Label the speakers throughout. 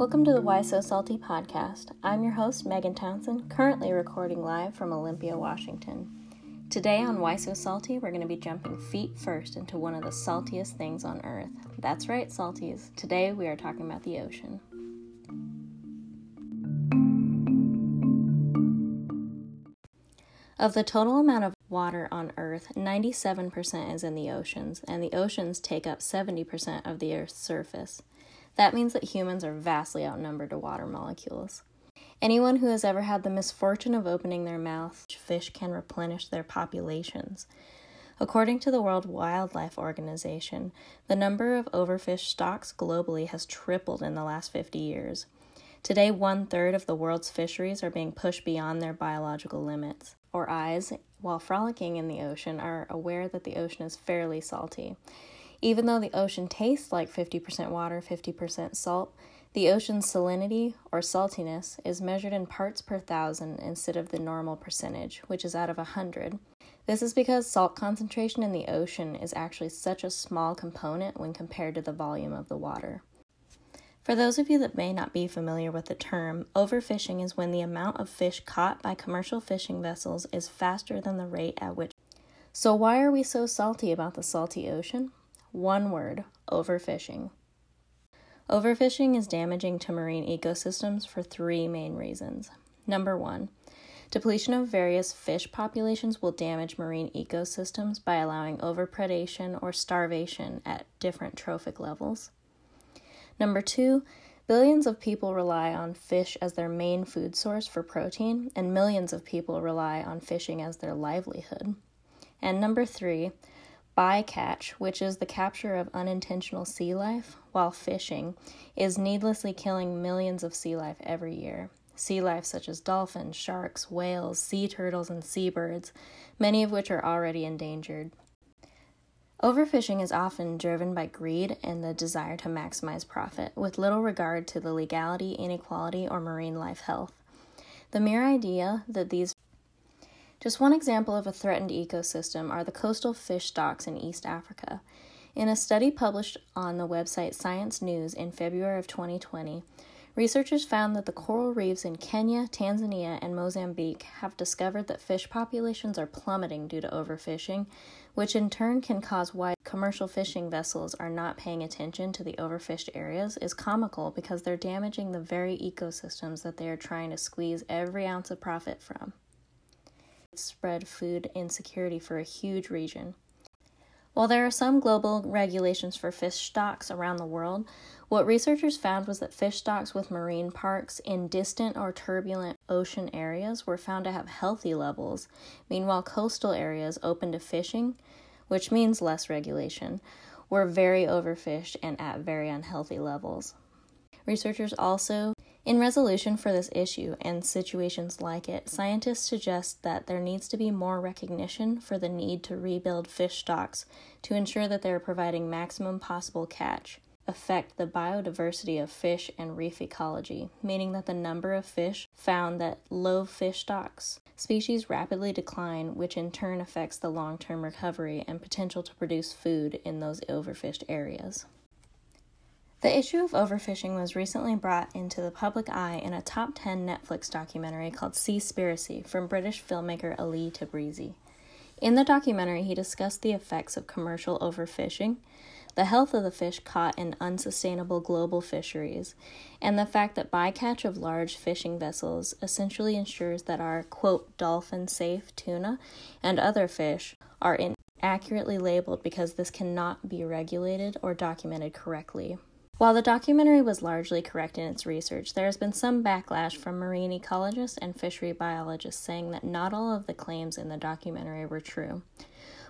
Speaker 1: Welcome to the Why So Salty podcast. I'm your host, Megan Townsend, currently recording live from Olympia, Washington. Today on Why So Salty, we're going to be jumping feet first into one of the saltiest things on earth. That's right, salties. Today we are talking about the ocean. Of the total amount of water on Earth, 97% is in the oceans, and the oceans take up 70% of the Earth's surface. That means that humans are vastly outnumbered to water molecules. Anyone who has ever had the misfortune of opening their mouth, fish can replenish their populations. According to the World Wildlife Organization, the number of overfished stocks globally has tripled in the last 50 years. Today, one third of the world's fisheries are being pushed beyond their biological limits. Or eyes, while frolicking in the ocean, are aware that the ocean is fairly salty. Even though the ocean tastes like 50% water, 50% salt, the ocean's salinity, or saltiness, is measured in parts per thousand instead of the normal percentage, which is out of 100. This is because salt concentration in the ocean is actually such a small component when compared to the volume of the water. For those of you that may not be familiar with the term, overfishing is when the amount of fish caught by commercial fishing vessels is faster than the rate at which. So, why are we so salty about the salty ocean? One word overfishing. Overfishing is damaging to marine ecosystems for three main reasons. Number one, depletion of various fish populations will damage marine ecosystems by allowing overpredation or starvation at different trophic levels. Number two, billions of people rely on fish as their main food source for protein, and millions of people rely on fishing as their livelihood. And number three, Bycatch, which is the capture of unintentional sea life while fishing, is needlessly killing millions of sea life every year. Sea life such as dolphins, sharks, whales, sea turtles, and seabirds, many of which are already endangered. Overfishing is often driven by greed and the desire to maximize profit, with little regard to the legality, inequality, or marine life health. The mere idea that these just one example of a threatened ecosystem are the coastal fish stocks in East Africa. In a study published on the website Science News in February of 2020, researchers found that the coral reefs in Kenya, Tanzania, and Mozambique have discovered that fish populations are plummeting due to overfishing, which in turn can cause why commercial fishing vessels are not paying attention to the overfished areas is comical because they're damaging the very ecosystems that they are trying to squeeze every ounce of profit from spread food insecurity for a huge region. While there are some global regulations for fish stocks around the world, what researchers found was that fish stocks with marine parks in distant or turbulent ocean areas were found to have healthy levels. Meanwhile, coastal areas open to fishing, which means less regulation, were very overfished and at very unhealthy levels. Researchers also in resolution for this issue and situations like it, scientists suggest that there needs to be more recognition for the need to rebuild fish stocks to ensure that they are providing maximum possible catch, affect the biodiversity of fish and reef ecology, meaning that the number of fish found that low fish stocks species rapidly decline, which in turn affects the long term recovery and potential to produce food in those overfished areas. The issue of overfishing was recently brought into the public eye in a top 10 Netflix documentary called Seaspiracy from British filmmaker Ali Tabrizi. In the documentary, he discussed the effects of commercial overfishing, the health of the fish caught in unsustainable global fisheries, and the fact that bycatch of large fishing vessels essentially ensures that our quote dolphin safe tuna and other fish are inaccurately labeled because this cannot be regulated or documented correctly. While the documentary was largely correct in its research, there has been some backlash from marine ecologists and fishery biologists saying that not all of the claims in the documentary were true.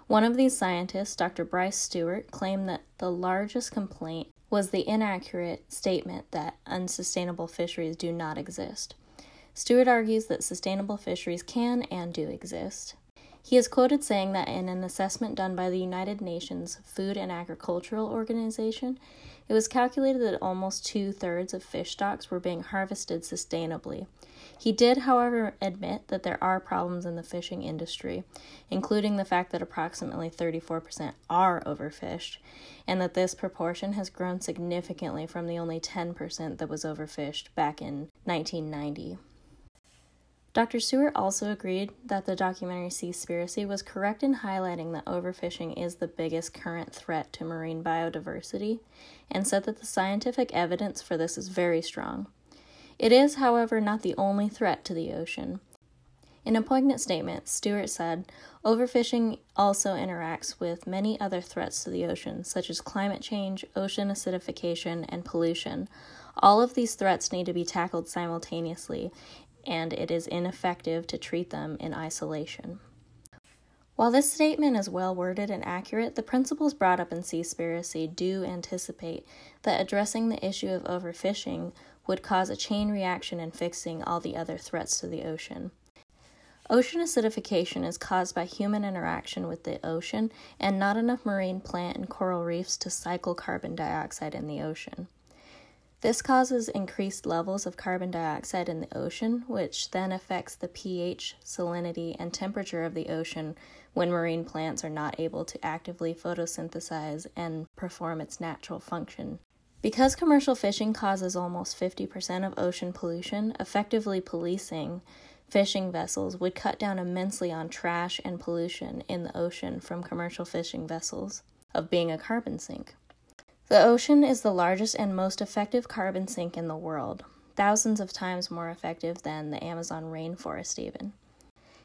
Speaker 1: One of these scientists, Dr. Bryce Stewart, claimed that the largest complaint was the inaccurate statement that unsustainable fisheries do not exist. Stewart argues that sustainable fisheries can and do exist. He is quoted saying that in an assessment done by the United Nations Food and Agricultural Organization, it was calculated that almost two thirds of fish stocks were being harvested sustainably. He did, however, admit that there are problems in the fishing industry, including the fact that approximately 34% are overfished, and that this proportion has grown significantly from the only 10% that was overfished back in 1990. Dr. Stewart also agreed that the documentary Seaspiracy was correct in highlighting that overfishing is the biggest current threat to marine biodiversity, and said that the scientific evidence for this is very strong. It is, however, not the only threat to the ocean. In a poignant statement, Stewart said, Overfishing also interacts with many other threats to the ocean, such as climate change, ocean acidification, and pollution. All of these threats need to be tackled simultaneously, and it is ineffective to treat them in isolation. While this statement is well worded and accurate, the principles brought up in Seaspiracy do anticipate that addressing the issue of overfishing would cause a chain reaction in fixing all the other threats to the ocean. Ocean acidification is caused by human interaction with the ocean and not enough marine plant and coral reefs to cycle carbon dioxide in the ocean. This causes increased levels of carbon dioxide in the ocean, which then affects the pH, salinity, and temperature of the ocean when marine plants are not able to actively photosynthesize and perform its natural function. Because commercial fishing causes almost 50% of ocean pollution, effectively policing fishing vessels would cut down immensely on trash and pollution in the ocean from commercial fishing vessels of being a carbon sink. The ocean is the largest and most effective carbon sink in the world, thousands of times more effective than the Amazon rainforest, even.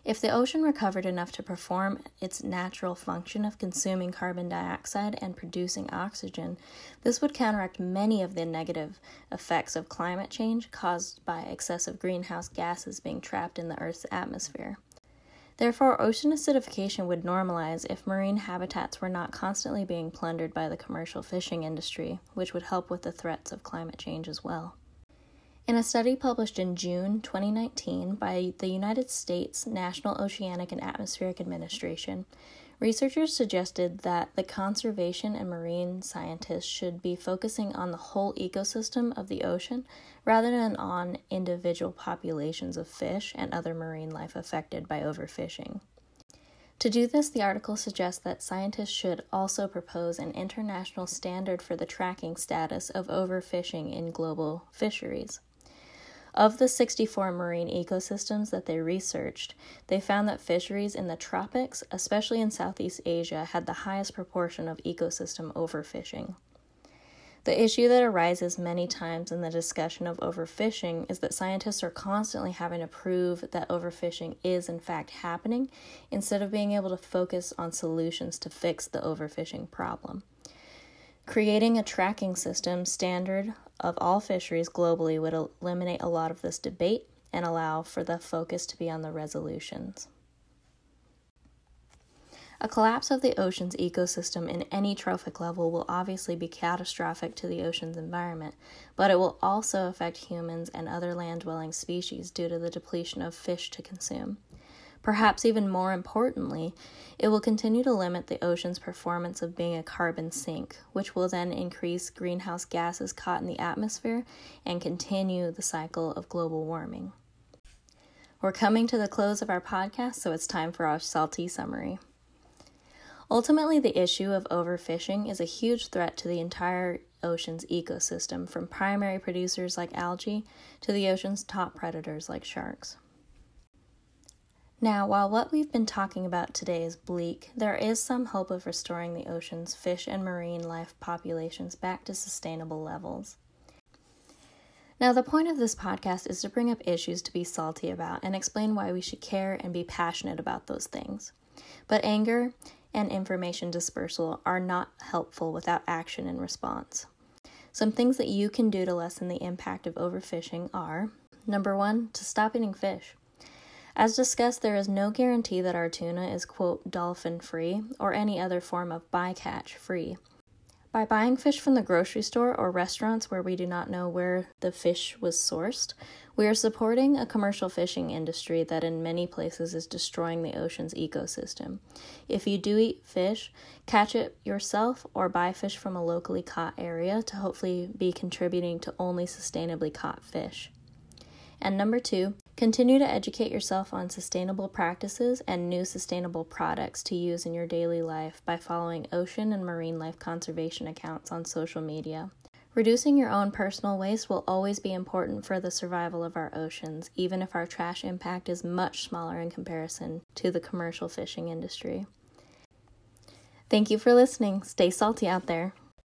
Speaker 1: If the ocean recovered enough to perform its natural function of consuming carbon dioxide and producing oxygen, this would counteract many of the negative effects of climate change caused by excessive greenhouse gases being trapped in the Earth's atmosphere. Therefore, ocean acidification would normalize if marine habitats were not constantly being plundered by the commercial fishing industry, which would help with the threats of climate change as well. In a study published in June 2019 by the United States National Oceanic and Atmospheric Administration, Researchers suggested that the conservation and marine scientists should be focusing on the whole ecosystem of the ocean rather than on individual populations of fish and other marine life affected by overfishing. To do this, the article suggests that scientists should also propose an international standard for the tracking status of overfishing in global fisheries. Of the 64 marine ecosystems that they researched, they found that fisheries in the tropics, especially in Southeast Asia, had the highest proportion of ecosystem overfishing. The issue that arises many times in the discussion of overfishing is that scientists are constantly having to prove that overfishing is in fact happening instead of being able to focus on solutions to fix the overfishing problem. Creating a tracking system standard of all fisheries globally would eliminate a lot of this debate and allow for the focus to be on the resolutions. A collapse of the ocean's ecosystem in any trophic level will obviously be catastrophic to the ocean's environment, but it will also affect humans and other land dwelling species due to the depletion of fish to consume. Perhaps even more importantly, it will continue to limit the ocean's performance of being a carbon sink, which will then increase greenhouse gases caught in the atmosphere and continue the cycle of global warming. We're coming to the close of our podcast, so it's time for our salty summary. Ultimately, the issue of overfishing is a huge threat to the entire ocean's ecosystem, from primary producers like algae to the ocean's top predators like sharks. Now, while what we've been talking about today is bleak, there is some hope of restoring the ocean's fish and marine life populations back to sustainable levels. Now, the point of this podcast is to bring up issues to be salty about and explain why we should care and be passionate about those things. But anger and information dispersal are not helpful without action and response. Some things that you can do to lessen the impact of overfishing are number one, to stop eating fish. As discussed, there is no guarantee that our tuna is, quote, dolphin free or any other form of bycatch free. By buying fish from the grocery store or restaurants where we do not know where the fish was sourced, we are supporting a commercial fishing industry that in many places is destroying the ocean's ecosystem. If you do eat fish, catch it yourself or buy fish from a locally caught area to hopefully be contributing to only sustainably caught fish. And number two, continue to educate yourself on sustainable practices and new sustainable products to use in your daily life by following ocean and marine life conservation accounts on social media. Reducing your own personal waste will always be important for the survival of our oceans, even if our trash impact is much smaller in comparison to the commercial fishing industry. Thank you for listening. Stay salty out there.